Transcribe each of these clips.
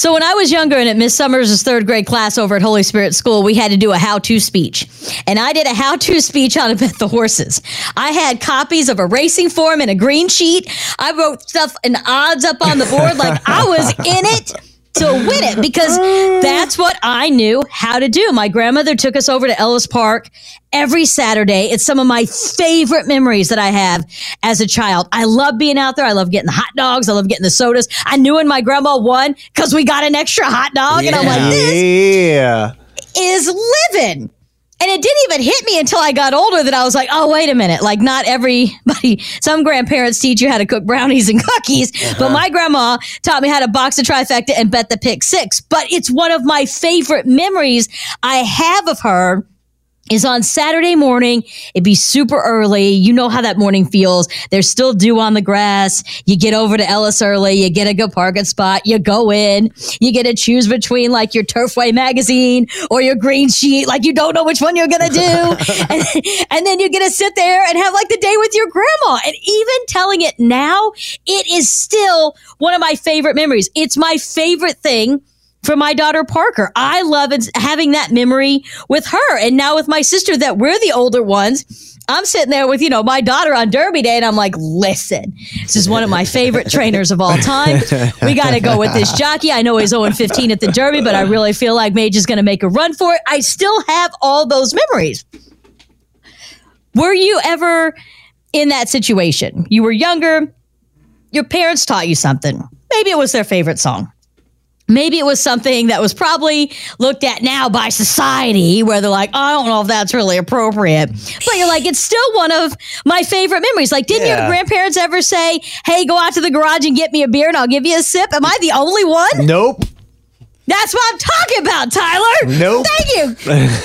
So when I was younger and at Miss Summers' third grade class over at Holy Spirit School, we had to do a how-to speech. And I did a how-to speech on bet the horses. I had copies of a racing form and a green sheet. I wrote stuff and odds up on the board like I was in it to win it because that's what I knew how to do. My grandmother took us over to Ellis Park every Saturday. It's some of my favorite memories that I have as a child. I love being out there. I love getting the hot dogs. I love getting the sodas. I knew when my grandma won because we got an extra hot dog. And I'm like, this Yeah. is living. And it didn't even hit me until I got older that I was like, oh, wait a minute. Like, not everybody, some grandparents teach you how to cook brownies and cookies, but uh-huh. my grandma taught me how to box a trifecta and bet the pick six. But it's one of my favorite memories I have of her is on Saturday morning. It'd be super early. You know how that morning feels. There's still dew on the grass. You get over to Ellis early. You get a good parking spot. You go in. You get to choose between like your Turfway magazine or your green sheet. Like you don't know which one you're going to do. and, and then you get to sit there and have like the day with your grandma. And even telling it now, it is still one of my favorite memories. It's my favorite thing for my daughter Parker. I love having that memory with her. And now with my sister that we're the older ones. I'm sitting there with, you know, my daughter on Derby Day and I'm like, listen, this is one of my favorite trainers of all time. We got to go with this jockey. I know he's 0 15 at the Derby, but I really feel like Mage is going to make a run for it. I still have all those memories. Were you ever in that situation? You were younger, your parents taught you something. Maybe it was their favorite song. Maybe it was something that was probably looked at now by society where they're like, I don't know if that's really appropriate. But you're like, it's still one of my favorite memories. Like, didn't Yeah. your grandparents ever say, Hey, go out to the garage and get me a beer and I'll give you a sip? Am I the only one? Nope. That's what I'm talking about, Tyler. Nope. Thank you.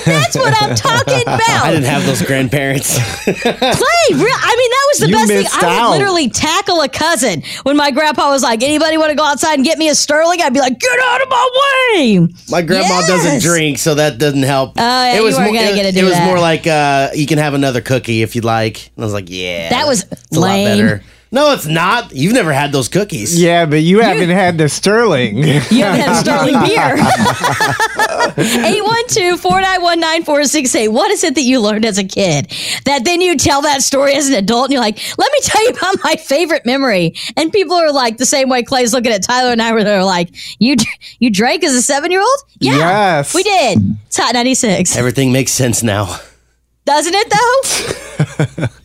That's what I'm talking about. I didn't have those grandparents. Clay, real, I mean, that was the You best thing. missed I would literally tackle a cousin when my grandpa was like, anybody want to go outside and get me a Sterling? I'd be like, get out of my way. My grandma Yes. doesn't drink, so that doesn't help. Oh, yeah, you weren't more, gonna it, get to it was that. more like uh, you can have another cookie if you'd like. And I was like, yeah, That was it's a lot lame. Better. No, it's not. You've never had those cookies. Yeah, but you haven't had the Sterling. You haven't had Sterling beer. 812-491-9468. What is it that you learned as a kid that then you tell that story as an adult and you're like, let me tell you about my favorite memory. And people are like the same way Clay's looking at Tyler and I where they're like, you you drank as a seven year old? Yeah. Yes. We did. It's Hot 96. Everything makes sense now. Doesn't it though?